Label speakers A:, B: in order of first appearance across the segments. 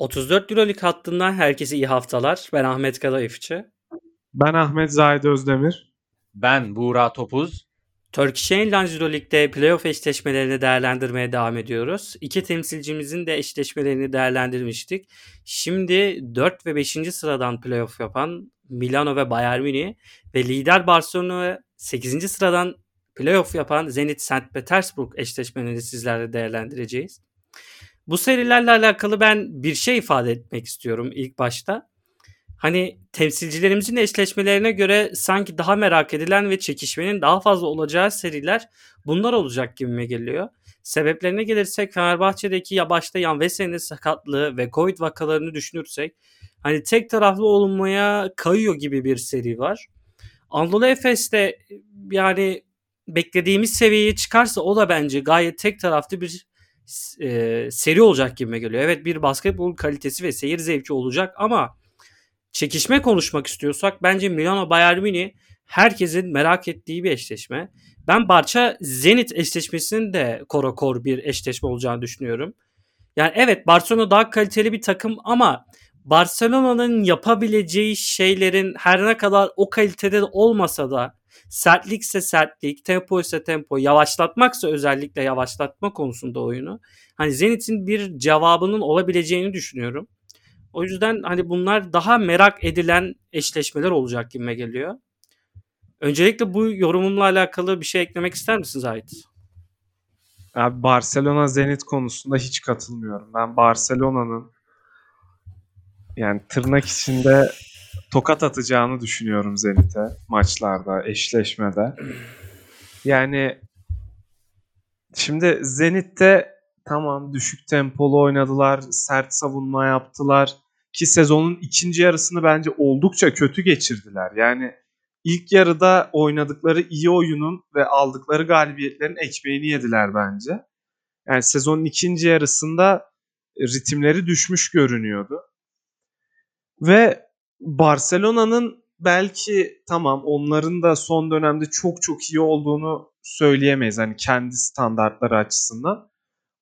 A: 34 Euroleague hattından herkese iyi haftalar. Ben Ahmet Kadayıfçı.
B: Ben Ahmet Zahid Özdemir.
C: Ben Buğra Topuz.
A: Turkish Airlines Euroleague'de playoff eşleşmelerini değerlendirmeye devam ediyoruz. İki temsilcimizin de eşleşmelerini değerlendirmiştik. Şimdi 4 ve 5. sıradan playoff yapan Milano ve Bayern Münih ve lider Barcelona ve 8. sıradan playoff yapan Zenit St. Petersburg eşleşmelerini sizlerle değerlendireceğiz. Bu serilerle alakalı ben bir şey ifade etmek istiyorum ilk başta. Hani temsilcilerimizin eşleşmelerine göre sanki daha merak edilen ve çekişmenin daha fazla olacağı seriler bunlar olacak gibime geliyor. Sebeplerine gelirsek Fenerbahçe'deki ya başta Yan Veseli'nin sakatlığı ve Covid vakalarını düşünürsek hani tek taraflı olunmaya kayıyor gibi bir seri var. Anadolu Efes'te yani beklediğimiz seviyeye çıkarsa o da bence gayet tek taraflı bir e, seri olacak gibime geliyor. Evet bir basketbol kalitesi ve seyir zevki olacak ama çekişme konuşmak istiyorsak bence Milano Bayern Münih herkesin merak ettiği bir eşleşme. Ben Barça Zenit eşleşmesinin de kora kor bir eşleşme olacağını düşünüyorum. Yani evet Barcelona daha kaliteli bir takım ama Barcelona'nın yapabileceği şeylerin her ne kadar o kalitede olmasa da sertlikse sertlik, tempo ise tempo, yavaşlatmaksa özellikle yavaşlatma konusunda oyunu. Hani Zenit'in bir cevabının olabileceğini düşünüyorum. O yüzden hani bunlar daha merak edilen eşleşmeler olacak gibime geliyor. Öncelikle bu yorumumla alakalı bir şey eklemek ister misiniz Ait?
B: Abi Barcelona Zenit konusunda hiç katılmıyorum. Ben Barcelona'nın yani tırnak içinde tokat atacağını düşünüyorum Zenit'e maçlarda, eşleşmede. Yani şimdi Zenit'te tamam düşük tempolu oynadılar, sert savunma yaptılar ki sezonun ikinci yarısını bence oldukça kötü geçirdiler. Yani ilk yarıda oynadıkları iyi oyunun ve aldıkları galibiyetlerin ekmeğini yediler bence. Yani sezonun ikinci yarısında ritimleri düşmüş görünüyordu. Ve Barcelona'nın belki tamam onların da son dönemde çok çok iyi olduğunu söyleyemeyiz hani kendi standartları açısından.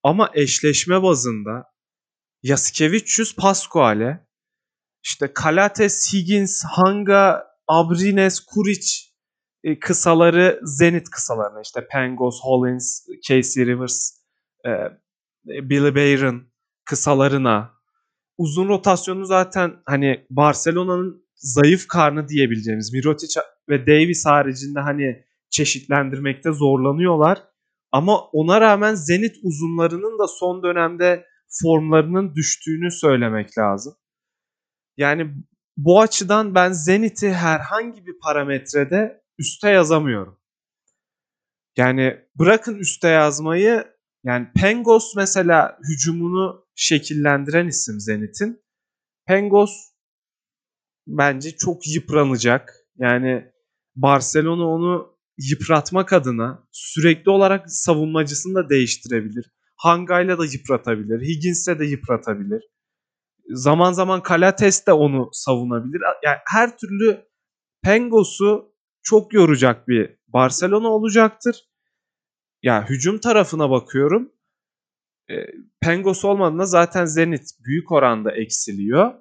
B: Ama eşleşme bazında Yasikevicius Pascual'e işte Kalates, Higgins, Hanga, Abrines, Kuric e, kısaları Zenit kısalarına işte Pengos, Hollins, Casey Rivers, e, Billy Bayron kısalarına uzun rotasyonu zaten hani Barcelona'nın zayıf karnı diyebileceğimiz Mirotic ve Davis haricinde hani çeşitlendirmekte zorlanıyorlar. Ama ona rağmen Zenit uzunlarının da son dönemde formlarının düştüğünü söylemek lazım. Yani bu açıdan ben Zenit'i herhangi bir parametrede üste yazamıyorum. Yani bırakın üste yazmayı yani Pengos mesela hücumunu şekillendiren isim Zenit'in. Pengos bence çok yıpranacak. Yani Barcelona onu yıpratmak adına sürekli olarak savunmacısını da değiştirebilir. Hanga'yla da yıpratabilir. Higgins'le de yıpratabilir. Zaman zaman Kalates de onu savunabilir. Yani her türlü Pengos'u çok yoracak bir Barcelona olacaktır. Ya yani hücum tarafına bakıyorum. Pengos olmadığında zaten Zenit büyük oranda eksiliyor.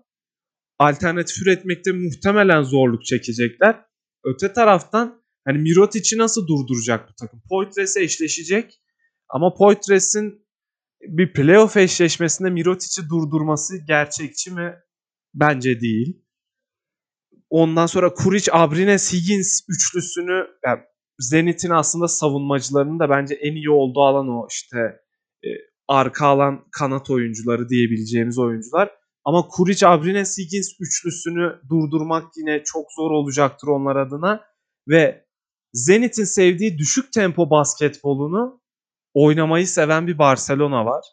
B: Alternatif üretmekte muhtemelen zorluk çekecekler. Öte taraftan hani Mirotic'i nasıl durduracak bu takım? Poitres'e eşleşecek ama Poitres'in bir playoff eşleşmesinde Mirotic'i durdurması gerçekçi mi? Bence değil. Ondan sonra Kuric, Abrines, Higgins üçlüsünü yani Zenit'in aslında savunmacılarının da bence en iyi olduğu alan o işte arka alan kanat oyuncuları diyebileceğimiz oyuncular. Ama Kuric, Abrines, Higgins üçlüsünü durdurmak yine çok zor olacaktır onlar adına. Ve Zenit'in sevdiği düşük tempo basketbolunu oynamayı seven bir Barcelona var.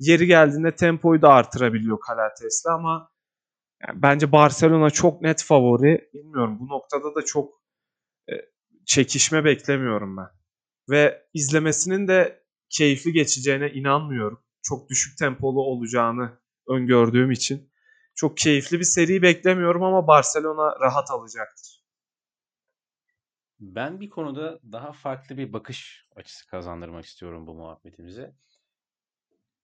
B: Yeri geldiğinde tempoyu da artırabiliyor Kalates'le ama yani bence Barcelona çok net favori. Bilmiyorum bu noktada da çok e, çekişme beklemiyorum ben. Ve izlemesinin de keyifli geçeceğine inanmıyorum. Çok düşük tempolu olacağını öngördüğüm için. Çok keyifli bir seri beklemiyorum ama Barcelona rahat alacaktır.
C: Ben bir konuda daha farklı bir bakış açısı kazandırmak istiyorum bu muhabbetimize.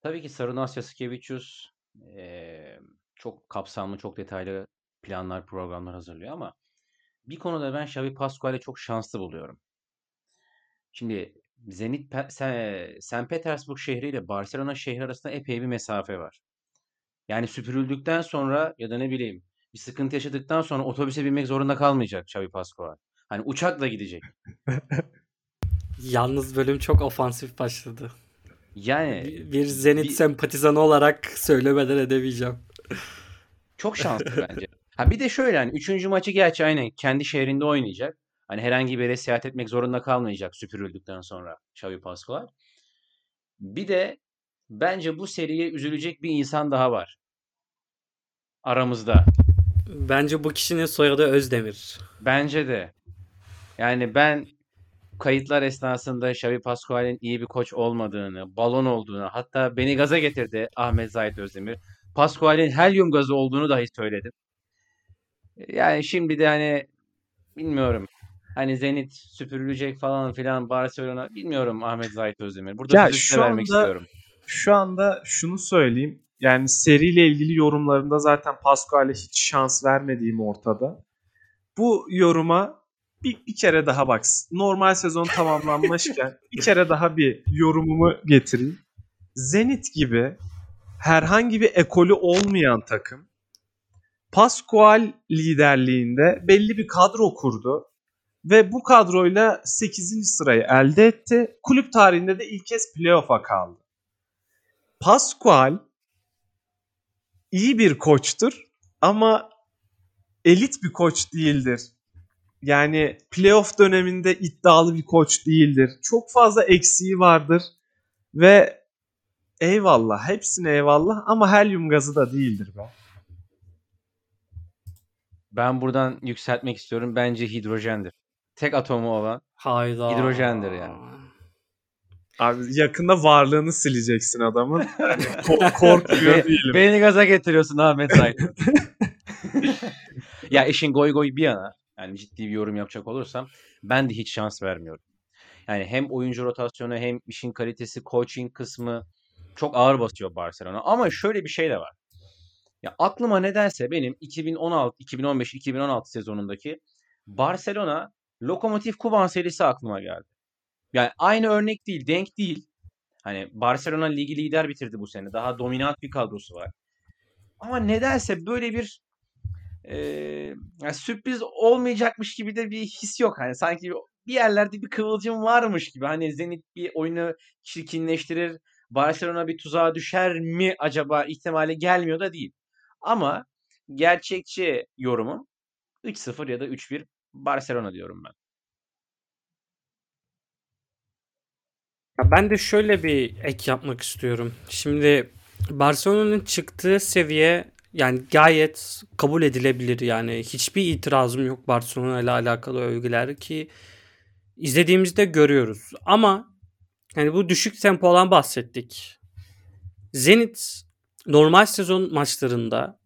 C: Tabii ki Sarınas Yasikevicius e, çok kapsamlı, çok detaylı planlar, programlar hazırlıyor ama bir konuda ben Xavi Pascual'i çok şanslı buluyorum. Şimdi Zenit St. Petersburg şehri ile Barcelona şehri arasında epey bir mesafe var. Yani süpürüldükten sonra ya da ne bileyim bir sıkıntı yaşadıktan sonra otobüse binmek zorunda kalmayacak Xavi Pascual. Hani uçakla gidecek.
A: Yalnız bölüm çok ofansif başladı.
C: Yani
A: Bir, bir Zenit
C: bir-
A: sempatizanı olarak söylemeden edemeyeceğim.
C: çok şanslı bence. Ha bir de şöyle hani üçüncü maçı gerçi aynen kendi şehrinde oynayacak. Hani herhangi bir yere seyahat etmek zorunda kalmayacak süpürüldükten sonra Xavi Pascual. Bir de bence bu seriye üzülecek bir insan daha var. Aramızda.
A: Bence bu kişinin soyadı Özdemir.
C: Bence de. Yani ben kayıtlar esnasında Xavi Pascual'in iyi bir koç olmadığını, balon olduğunu, hatta beni gaza getirdi Ahmet Zahit Özdemir. Pascual'in helyum gazı olduğunu dahi söyledim. Yani şimdi de hani bilmiyorum. Hani Zenit süpürülecek falan filan Barcelona bilmiyorum Ahmet Zahit Özdemir. Burada
B: Ya şu
C: vermek
B: anda-
C: istiyorum.
B: Şu anda şunu söyleyeyim. Yani seriyle ilgili yorumlarında zaten Pascual'e hiç şans vermediğim ortada. Bu yoruma bir, bir kere daha bak. Normal sezon tamamlanmışken bir kere daha bir yorumumu getireyim. Zenit gibi herhangi bir ekolü olmayan takım Pascual liderliğinde belli bir kadro kurdu ve bu kadroyla 8. sırayı elde etti. Kulüp tarihinde de ilk kez playoff'a kaldı. Pascual iyi bir koçtur ama elit bir koç değildir. Yani playoff döneminde iddialı bir koç değildir. Çok fazla eksiği vardır ve eyvallah hepsine eyvallah ama helyum gazı da değildir be.
C: Ben buradan yükseltmek istiyorum. Bence hidrojendir. Tek atomu olan
A: Hayda.
C: Hidrojendir yani.
B: Abi yakında varlığını sileceksin adamın. Ko- korkuyor
C: Be-
B: değilim.
C: Beni gaza getiriyorsun Ahmet Zahit. ya işin goy goy bir yana yani ciddi bir yorum yapacak olursam ben de hiç şans vermiyorum. Yani hem oyuncu rotasyonu hem işin kalitesi, coaching kısmı çok ağır basıyor Barcelona. Ama şöyle bir şey de var. Ya aklıma nedense benim 2016, 2015, 2016 sezonundaki Barcelona Lokomotiv Kuban serisi aklıma geldi. Yani aynı örnek değil, denk değil. Hani Barcelona ligi lider bitirdi bu sene. Daha dominant bir kadrosu var. Ama nedense böyle bir e, sürpriz olmayacakmış gibi de bir his yok. Hani sanki bir yerlerde bir kıvılcım varmış gibi. Hani Zenit bir oyunu çirkinleştirir. Barcelona bir tuzağa düşer mi acaba ihtimali gelmiyor da değil. Ama gerçekçi yorumum 3-0 ya da 3-1 Barcelona diyorum ben.
A: Ya ben de şöyle bir ek yapmak istiyorum. Şimdi Barcelona'nın çıktığı seviye yani gayet kabul edilebilir yani. Hiçbir itirazım yok Barcelona ile alakalı övgüler ki izlediğimizde görüyoruz. Ama hani bu düşük tempodan bahsettik. Zenit normal sezon maçlarında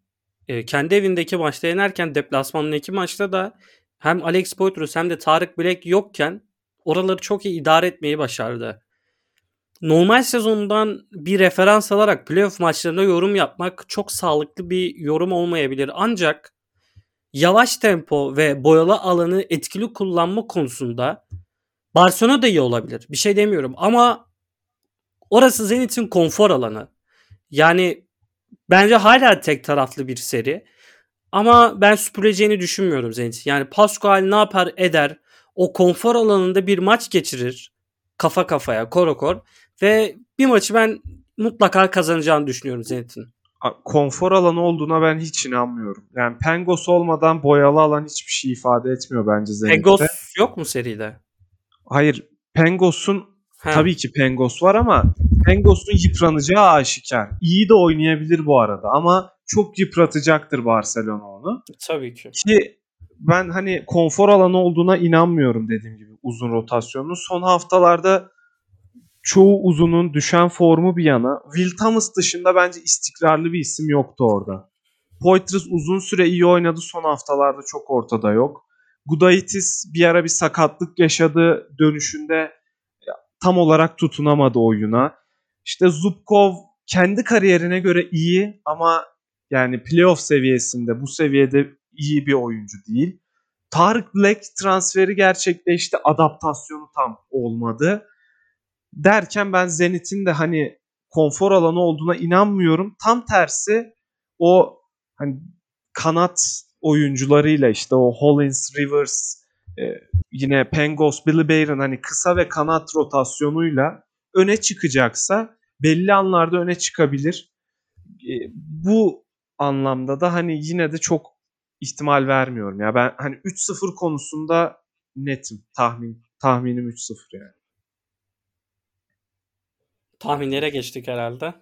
A: e, kendi evindeki maçta yenerken deplasmandaki maçta da hem Alex Poitrus hem de Tarık Bilek yokken oraları çok iyi idare etmeyi başardı. Normal sezondan bir referans alarak playoff maçlarında yorum yapmak çok sağlıklı bir yorum olmayabilir. Ancak yavaş tempo ve boyalı alanı etkili kullanma konusunda Barcelona da iyi olabilir. Bir şey demiyorum ama orası Zenit'in konfor alanı. Yani bence hala tek taraflı bir seri. Ama ben süpüreceğini düşünmüyorum Zenit. Yani Pascual ne yapar eder o konfor alanında bir maç geçirir. Kafa kafaya korokor ve bir maçı ben mutlaka kazanacağını düşünüyorum Zenit'in.
B: Konfor alanı olduğuna ben hiç inanmıyorum. Yani Pengos olmadan boyalı alan hiçbir şey ifade etmiyor bence Zenit'te.
A: Pengos yok mu seride?
B: Hayır. Pengos'un
A: Ha.
B: tabii ki Pengos var ama Pengos'un yıpranacağı aşikar. İyi de oynayabilir bu arada ama çok yıpratacaktır Barcelona onu.
A: Tabii ki.
B: Ki ben hani konfor alanı olduğuna inanmıyorum dediğim gibi uzun rotasyonun. Son haftalarda çoğu uzunun düşen formu bir yana Will Thomas dışında bence istikrarlı bir isim yoktu orada. Poitras uzun süre iyi oynadı son haftalarda çok ortada yok. Gudaitis bir ara bir sakatlık yaşadı dönüşünde tam olarak tutunamadı oyuna. İşte Zubkov kendi kariyerine göre iyi ama Yani playoff seviyesinde bu seviyede iyi bir oyuncu değil. Tarık Black transferi gerçekleşti. Adaptasyonu tam olmadı. Derken ben Zenit'in de hani konfor alanı olduğuna inanmıyorum. Tam tersi o hani kanat oyuncularıyla işte o Hollins, Rivers, e, yine Pengos, Billy Bayron hani kısa ve kanat rotasyonuyla öne çıkacaksa belli anlarda öne çıkabilir. E, bu anlamda da hani yine de çok ihtimal vermiyorum. Ya ben hani 3-0 konusunda netim. Tahmin tahminim 3-0 yani.
A: Tahminlere geçtik herhalde.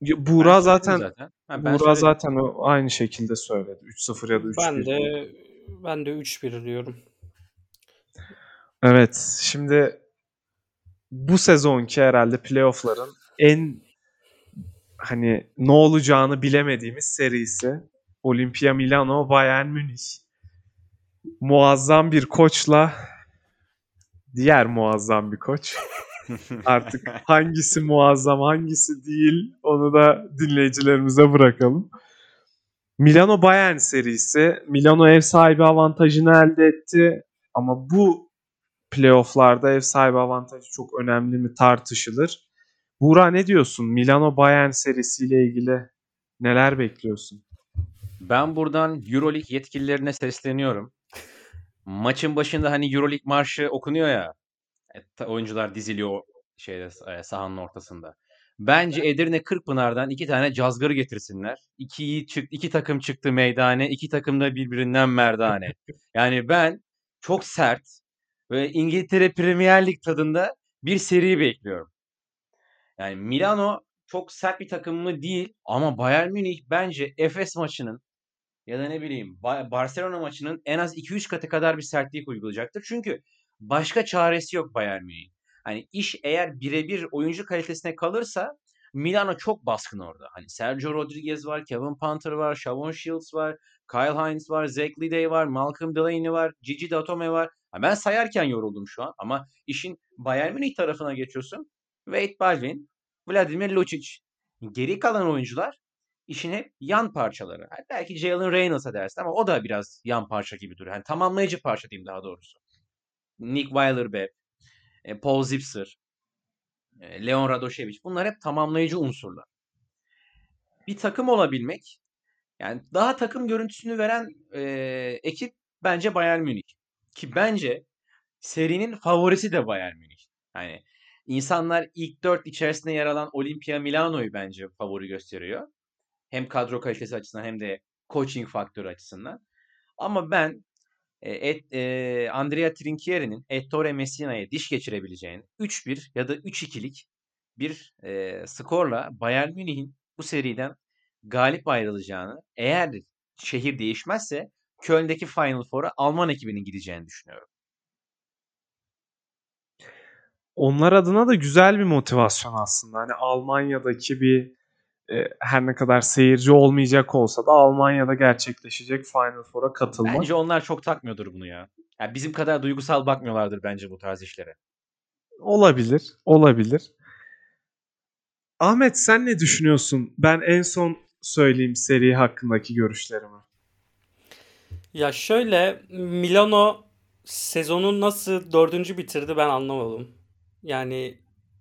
B: Buğra zaten,
C: zaten. Ha,
B: Buğra zaten o aynı şekilde söyledi. 3-0 ya da 3-1.
A: Ben de ben de 3-1 diyorum.
B: Evet. Şimdi bu sezonki herhalde playoff'ların en hani ne olacağını bilemediğimiz serisi Olimpia Milano Bayern Münih. Muazzam bir koçla diğer muazzam bir koç. Artık hangisi muazzam hangisi değil onu da dinleyicilerimize bırakalım. Milano Bayern serisi. Milano ev sahibi avantajını elde etti. Ama bu playofflarda ev sahibi avantajı çok önemli mi tartışılır. Buğra ne diyorsun? Milano Bayern serisiyle ilgili neler bekliyorsun?
C: Ben buradan Euroleague yetkililerine sesleniyorum. Maçın başında hani Euroleague marşı okunuyor ya. E, oyuncular diziliyor şeyde e, sahanın ortasında. Bence Edirne Kırkpınar'dan iki tane cazgırı getirsinler. İki, çık, iki takım çıktı meydane, iki takım da birbirinden merdane. Yani ben çok sert ve İngiltere Premier Lig tadında bir seri bekliyorum. Yani Milano çok sert bir takım mı değil ama Bayern Münih bence Efes maçının ya da ne bileyim Barcelona maçının en az 2-3 katı kadar bir sertlik uygulayacaktır. Çünkü başka çaresi yok Bayern Münih. Hani iş eğer birebir oyuncu kalitesine kalırsa Milano çok baskın orada. Hani Sergio Rodriguez var, Kevin Panther var, Shavon Shields var, Kyle Hines var, Zach Lidey var, Malcolm Delaney var, Gigi Datome var. Ben sayarken yoruldum şu an ama işin Bayern Münih tarafına geçiyorsun. Wade Baldwin, Vladimir Lucic. Geri kalan oyuncular işin hep yan parçaları. Yani belki Jalen Reynolds'a dersin ama o da biraz yan parça gibi duruyor. Yani tamamlayıcı parça diyeyim daha doğrusu. Nick Weiler-Beck, e, Paul Zipser, e, Leon Radošević bunlar hep tamamlayıcı unsurlar. Bir takım olabilmek yani daha takım görüntüsünü veren e, ekip bence Bayern Münih. Ki bence serinin favorisi de Bayern Münih. Yani insanlar ilk dört içerisinde yer alan Olimpia Milano'yu bence favori gösteriyor. Hem kadro kalitesi açısından hem de coaching faktörü açısından. Ama ben e, e, Andrea Trinchieri'nin Ettore Messina'ya diş geçirebileceğini 3-1 ya da 3-2'lik bir e, skorla Bayern Münih'in bu seriden galip ayrılacağını eğer şehir değişmezse Köln'deki Final Four'a Alman ekibinin gideceğini düşünüyorum.
B: Onlar adına da güzel bir motivasyon aslında. Hani Almanya'daki bir e, her ne kadar seyirci olmayacak olsa da Almanya'da gerçekleşecek Final Four'a katılmak.
C: Bence onlar çok takmıyordur bunu ya. Yani bizim kadar duygusal bakmıyorlardır bence bu tarz işlere.
B: Olabilir, olabilir. Ahmet sen ne düşünüyorsun? Ben en son söyleyeyim seri hakkındaki görüşlerimi.
A: Ya şöyle Milano sezonu nasıl dördüncü bitirdi ben anlamadım. Yani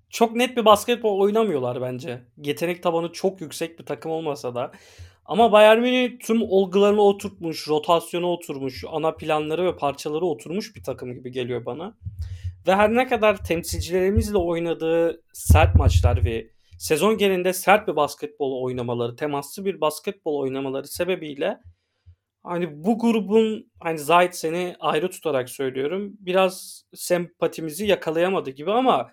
A: çok net bir basketbol oynamıyorlar bence. Yetenek tabanı çok yüksek bir takım olmasa da. Ama Bayern Münih tüm olgularını oturtmuş, rotasyonu oturmuş, ana planları ve parçaları oturmuş bir takım gibi geliyor bana. Ve her ne kadar temsilcilerimizle oynadığı sert maçlar ve sezon genelinde sert bir basketbol oynamaları, temaslı bir basketbol oynamaları sebebiyle hani bu grubun hani Zayt seni ayrı tutarak söylüyorum. Biraz sempatimizi yakalayamadı gibi ama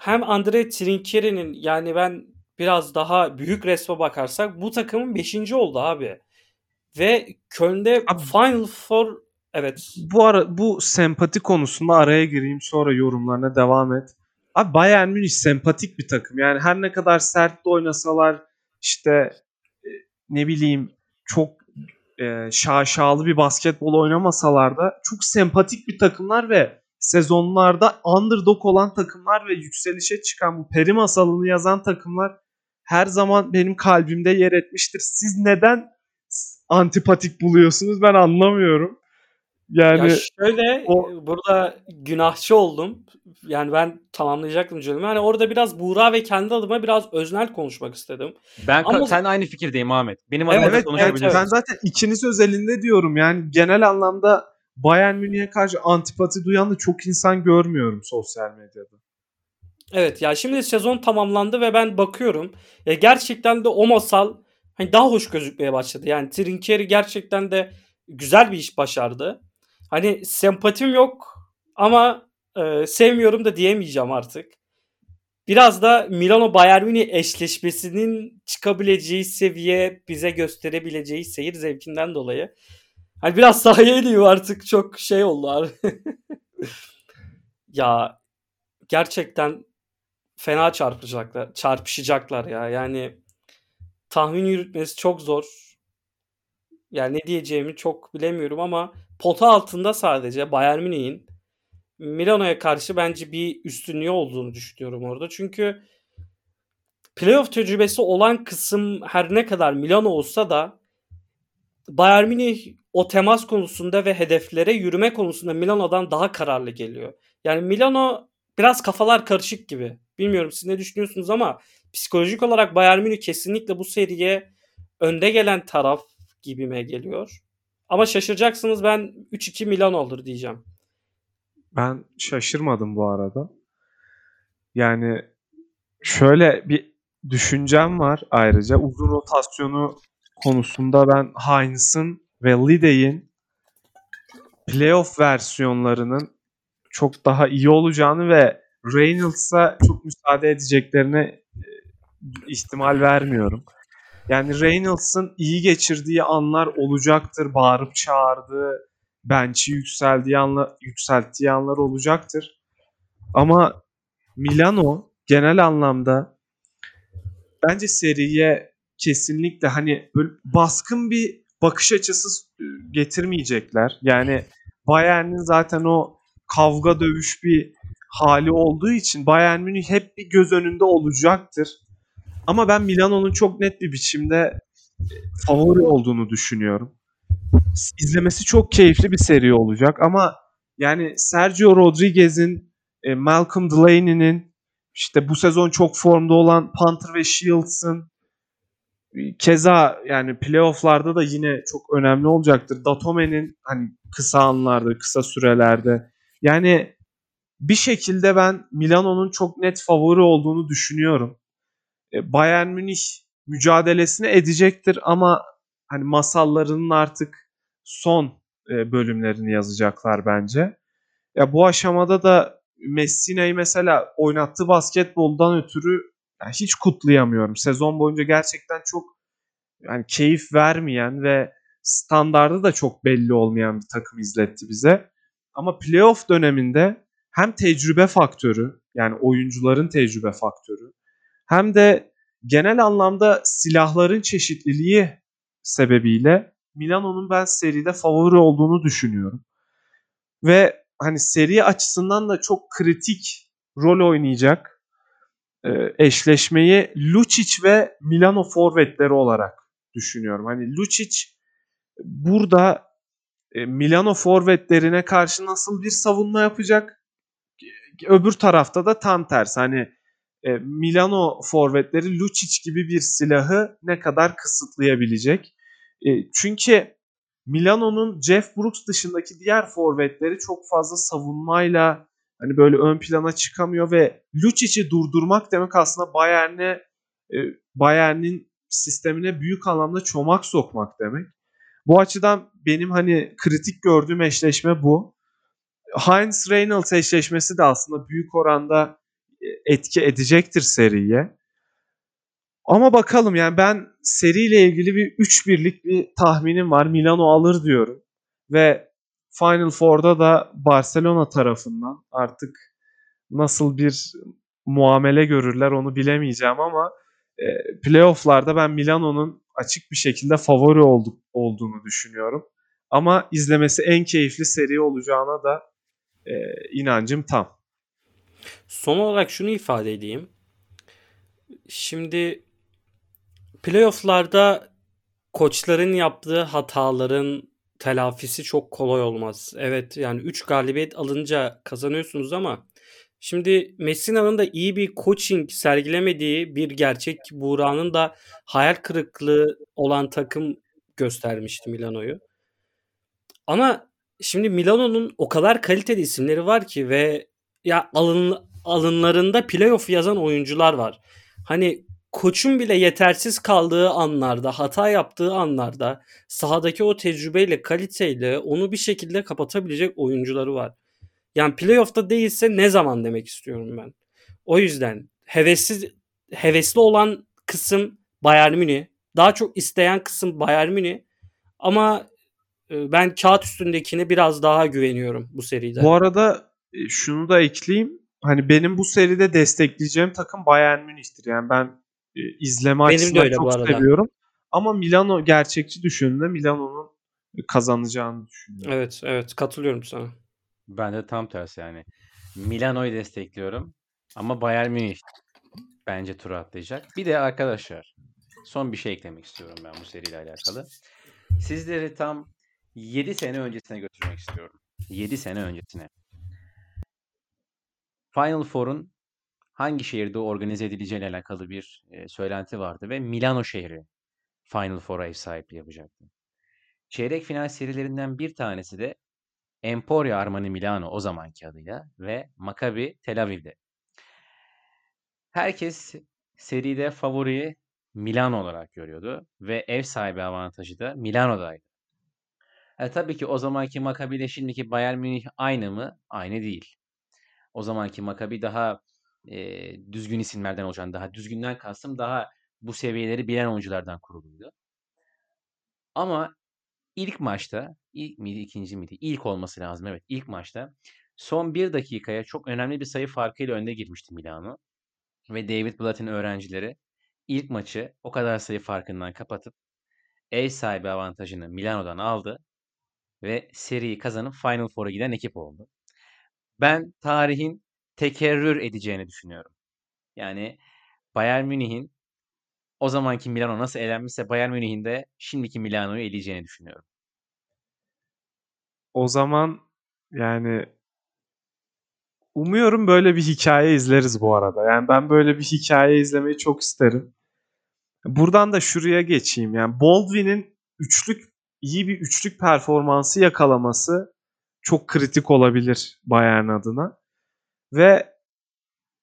A: hem Andre Trinchieri'nin yani ben biraz daha büyük resme bakarsak bu takımın 5. oldu abi. Ve Köln'de abi, Final Four evet.
B: Bu ara bu sempati konusunda araya gireyim sonra yorumlarına devam et. Abi Bayern Münih sempatik bir takım. Yani her ne kadar sert de oynasalar işte e, ne bileyim çok e, şaşalı bir basketbol oynamasalar da çok sempatik bir takımlar ve sezonlarda underdog olan takımlar ve yükselişe çıkan bu peri masalını yazan takımlar her zaman benim kalbimde yer etmiştir. Siz neden antipatik buluyorsunuz ben anlamıyorum. Yani
A: Ya şöyle
B: o-
A: e, burada günahçı oldum. Yani ben tamamlayacaktım cümlemi. Hani orada biraz Buğra ve kendi adıma biraz öznel konuşmak istedim.
C: Ben
A: Ama-
C: sen aynı fikirdeyim Ahmet. Benim adıma
A: Evet,
C: da
B: Evet, evet,
C: konuşabilirsin.
B: ben zaten ikiniz özelinde diyorum. Yani genel anlamda Bayern Münih'e karşı antipati duyan da çok insan görmüyorum sosyal medyada.
A: Evet ya şimdi sezon tamamlandı ve ben bakıyorum. Ya gerçekten de o masal hani daha hoş gözükmeye başladı. Yani Trinkieri gerçekten de güzel bir iş başardı. Hani sempatim yok ama e, sevmiyorum da diyemeyeceğim artık. Biraz da Milano Bayern Münih eşleşmesinin çıkabileceği seviye bize gösterebileceği seyir zevkinden dolayı. Hani biraz sahaya iniyor artık çok şey oldu ya gerçekten fena çarpacaklar, çarpışacaklar ya. Yani tahmin yürütmesi çok zor. Yani ne diyeceğimi çok bilemiyorum ama pota altında sadece Bayern Münih'in Milano'ya karşı bence bir üstünlüğü olduğunu düşünüyorum orada. Çünkü playoff tecrübesi olan kısım her ne kadar Milano olsa da Bayern Münih o temas konusunda ve hedeflere yürüme konusunda Milano'dan daha kararlı geliyor. Yani Milano biraz kafalar karışık gibi. Bilmiyorum siz ne düşünüyorsunuz ama psikolojik olarak Bayern Münih kesinlikle bu seriye önde gelen taraf gibime geliyor. Ama şaşıracaksınız ben 3-2 Milano olur diyeceğim.
B: Ben şaşırmadım bu arada. Yani şöyle bir düşüncem var ayrıca. Uzun rotasyonu konusunda ben Heinz'ın ve Lidey'in playoff versiyonlarının çok daha iyi olacağını ve Reynolds'a çok müsaade edeceklerine e, ihtimal vermiyorum. Yani Reynolds'ın iyi geçirdiği anlar olacaktır. Bağırıp çağırdığı, bench'i yükseldiği anlar, yükselttiği anlar olacaktır. Ama Milano genel anlamda bence seriye kesinlikle hani böyle baskın bir bakış açısı e, getirmeyecekler. Yani Bayern'in zaten o kavga dövüş bir hali olduğu için Bayern Münih hep bir göz önünde olacaktır. Ama ben Milano'nun çok net bir biçimde e, favori olduğunu düşünüyorum. İzlemesi çok keyifli bir seri olacak ama yani Sergio Rodriguez'in, e, Malcolm Delaney'nin, işte bu sezon çok formda olan Panther ve Shields'ın e, keza yani playoff'larda da yine çok önemli olacaktır. Datome'nin hani kısa anlarda, kısa sürelerde yani bir şekilde ben Milano'nun çok net favori olduğunu düşünüyorum. E, Bayern Münih mücadelesini edecektir ama hani masallarının artık son e, bölümlerini yazacaklar bence. Ya bu aşamada da Messi'neyi mesela oynattığı basketboldan ötürü yani hiç kutlayamıyorum. Sezon boyunca gerçekten çok yani keyif vermeyen ve standardı da çok belli olmayan bir takım izletti bize. Ama playoff döneminde hem tecrübe faktörü yani oyuncuların tecrübe faktörü hem de genel anlamda silahların çeşitliliği sebebiyle Milano'nun ben seride favori olduğunu düşünüyorum. Ve hani seri açısından da çok kritik rol oynayacak e, eşleşmeyi Lucic ve Milano forvetleri olarak düşünüyorum. Hani Lucic burada e, Milano forvetlerine karşı nasıl bir savunma yapacak? Öbür tarafta da tam tersi. Hani e, Milano forvetleri Lucic gibi bir silahı ne kadar kısıtlayabilecek? E, çünkü Milano'nun Jeff Brooks dışındaki diğer forvetleri çok fazla savunmayla hani böyle ön plana çıkamıyor ve Lucic'i durdurmak demek aslında Bayern'e e, Bayern'in sistemine büyük anlamda çomak sokmak demek. Bu açıdan benim hani kritik gördüğüm eşleşme bu. Heinz Reynolds eşleşmesi de aslında büyük oranda etki edecektir seriye. Ama bakalım yani ben seriyle ilgili bir 3-1'lik bir tahminim var. Milano alır diyorum. Ve Final Four'da da Barcelona tarafından artık nasıl bir muamele görürler onu bilemeyeceğim ama e, playoff'larda ben Milano'nun açık bir şekilde favori olduk, olduğunu düşünüyorum. Ama izlemesi en keyifli seri olacağına da e, inancım tam.
A: Son olarak şunu ifade edeyim. Şimdi playoff'larda koçların yaptığı hataların telafisi çok kolay olmaz. Evet yani 3 galibiyet alınca kazanıyorsunuz ama şimdi Messina'nın da iyi bir coaching sergilemediği bir gerçek Buğra'nın da hayal kırıklığı olan takım göstermişti Milano'yu. Ama şimdi Milano'nun o kadar kaliteli isimleri var ki ve ya alın alınlarında playoff yazan oyuncular var. Hani koçun bile yetersiz kaldığı anlarda, hata yaptığı anlarda sahadaki o tecrübeyle, kaliteyle onu bir şekilde kapatabilecek oyuncuları var. Yani playoff'ta değilse ne zaman demek istiyorum ben. O yüzden hevessiz hevesli olan kısım Bayern Münih. Daha çok isteyen kısım Bayern Münih. Ama e, ben kağıt üstündekine biraz daha güveniyorum bu seride.
B: Bu arada şunu da ekleyeyim. Hani benim bu seride destekleyeceğim takım Bayern Münih'tir. Yani ben e, izleme
A: Benim de
B: açısından çok
A: arada.
B: seviyorum. Ama Milano gerçekçi düşündüğümde Milano'nun kazanacağını düşünüyorum.
A: Evet, evet katılıyorum sana.
C: Ben de tam tersi yani. Milano'yu destekliyorum. Ama Bayern Münih bence tura atlayacak. Bir de arkadaşlar son bir şey eklemek istiyorum ben bu seriyle alakalı. Sizleri tam 7 sene öncesine götürmek istiyorum. 7 sene öncesine. Final Four'un hangi şehirde organize edileceğiyle alakalı bir e, söylenti vardı ve Milano şehri Final Four'a ev sahipliği yapacaktı. Çeyrek final serilerinden bir tanesi de Emporia Armani Milano o zamanki adıyla ve Maccabi Tel Aviv'de. Herkes seride favoriyi Milano olarak görüyordu ve ev sahibi avantajı da Milano'daydı. E, tabii ki o zamanki Maccabi ile şimdiki Bayern Münih aynı mı? Aynı değil. O zamanki Maccabi daha e, düzgün isimlerden oluşan, daha düzgünden kastım daha bu seviyeleri bilen oyunculardan kuruluydu. Ama ilk maçta, ilk miydi, ikinci miydi? İlk olması lazım evet. İlk maçta son bir dakikaya çok önemli bir sayı farkıyla önde girmişti Milano. Ve David Blatt'in öğrencileri ilk maçı o kadar sayı farkından kapatıp ev sahibi avantajını Milano'dan aldı ve seriyi kazanıp Final Four'a giden ekip oldu. Ben tarihin tekerrür edeceğini düşünüyorum. Yani Bayern Münih'in o zamanki Milano nasıl elenmişse Bayern Münih'in de şimdiki Milano'yu eleyeceğini düşünüyorum.
B: O zaman yani umuyorum böyle bir hikaye izleriz bu arada. Yani ben böyle bir hikaye izlemeyi çok isterim. Buradan da şuraya geçeyim. Yani Baldwin'in üçlük iyi bir üçlük performansı yakalaması çok kritik olabilir Bayern adına. Ve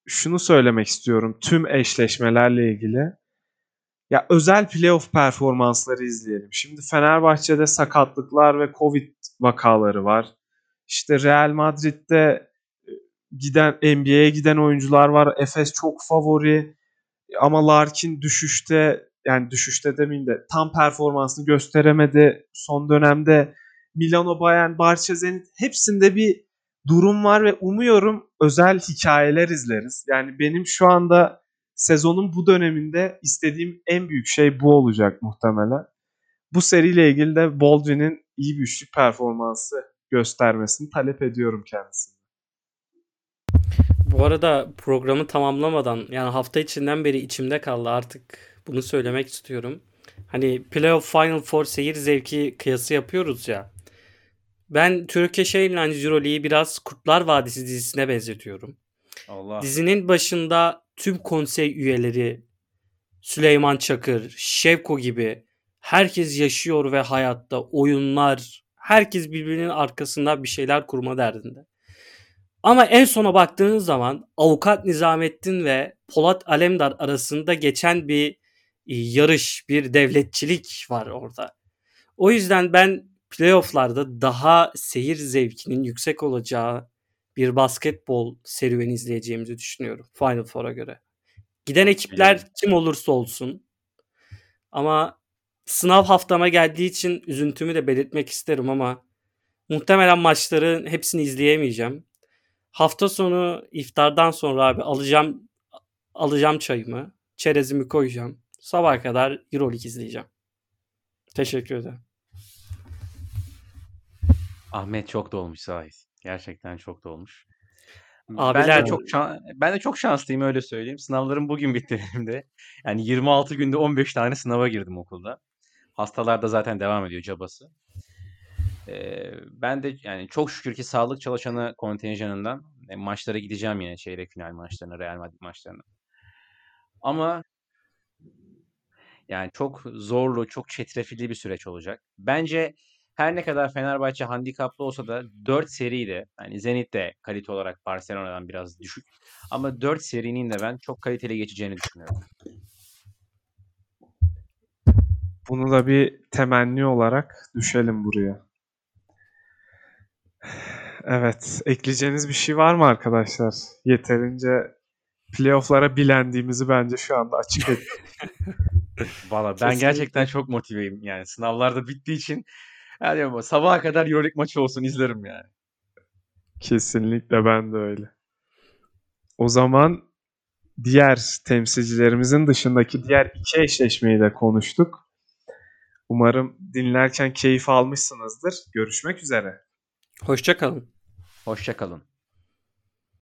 B: şunu söylemek istiyorum tüm eşleşmelerle ilgili. Ya özel playoff performansları izleyelim. Şimdi Fenerbahçe'de sakatlıklar ve Covid vakaları var. İşte Real Madrid'de e, giden NBA'ye giden oyuncular var. Efes çok favori ama Larkin düşüşte yani düşüşte demeyeyim de tam performansını gösteremedi son dönemde. Milano, Bayern, Barça, Zenit hepsinde bir durum var ve umuyorum özel hikayeler izleriz. Yani benim şu anda sezonun bu döneminde istediğim en büyük şey bu olacak muhtemelen. Bu seriyle ilgili de Baldwin'in iyi bir üçlük performansı göstermesini talep ediyorum kendisine.
A: Bu arada programı tamamlamadan yani hafta içinden beri içimde kaldı artık bunu söylemek istiyorum. Hani Playoff Final Four seyir zevki kıyası yapıyoruz ya. Ben Turkish Airlines Euroleague'i biraz Kurtlar Vadisi dizisine benzetiyorum.
C: Allah.
A: Dizinin başında tüm konsey üyeleri Süleyman Çakır, Şevko gibi herkes yaşıyor ve hayatta oyunlar, herkes birbirinin arkasında bir şeyler kurma derdinde. Ama en sona baktığınız zaman Avukat Nizamettin ve Polat Alemdar arasında geçen bir e, yarış, bir devletçilik var orada. O yüzden ben playofflarda daha seyir zevkinin yüksek olacağı bir basketbol serüveni izleyeceğimizi düşünüyorum Final Four'a göre. Giden ekipler kim olursa olsun ama sınav haftama geldiği için üzüntümü de belirtmek isterim ama muhtemelen maçların hepsini izleyemeyeceğim. Hafta sonu iftardan sonra abi alacağım alacağım çayımı, çerezimi koyacağım. Sabah kadar Euroleague izleyeceğim. Teşekkür ederim.
C: Ahmet çok dolmuş sahi. Gerçekten çok dolmuş. Ben
A: Abiler
C: de çok şan- ben de çok şanslıyım öyle söyleyeyim. Sınavlarım bugün bitti benim de. Yani 26 günde 15 tane sınava girdim okulda. Hastalar da zaten devam ediyor cabası. Ee, ben de yani çok şükür ki sağlık çalışanı kontenjanından e, maçlara gideceğim yine çeyrek final maçlarına, Real Madrid maçlarına. Ama yani çok zorlu, çok çetrefilli bir süreç olacak. Bence her ne kadar Fenerbahçe handikaplı olsa da 4 seri de hani Zenit de kalite olarak Barcelona'dan biraz düşük. Ama 4 serinin de ben çok kaliteli geçeceğini düşünüyorum.
B: Bunu da bir temenni olarak düşelim buraya. Evet. Ekleyeceğiniz bir şey var mı arkadaşlar? Yeterince playoff'lara bilendiğimizi bence şu anda açık ettik.
C: Valla ben
A: Kesinlikle.
C: gerçekten çok motiveyim. Yani sınavlar da bittiği için yani ama sabaha kadar Euroleague maçı olsun izlerim yani.
B: Kesinlikle ben de öyle. O zaman diğer temsilcilerimizin dışındaki diğer iki eşleşmeyi de konuştuk. Umarım dinlerken keyif almışsınızdır. Görüşmek üzere.
A: Hoşça kalın.
C: Hoşça kalın.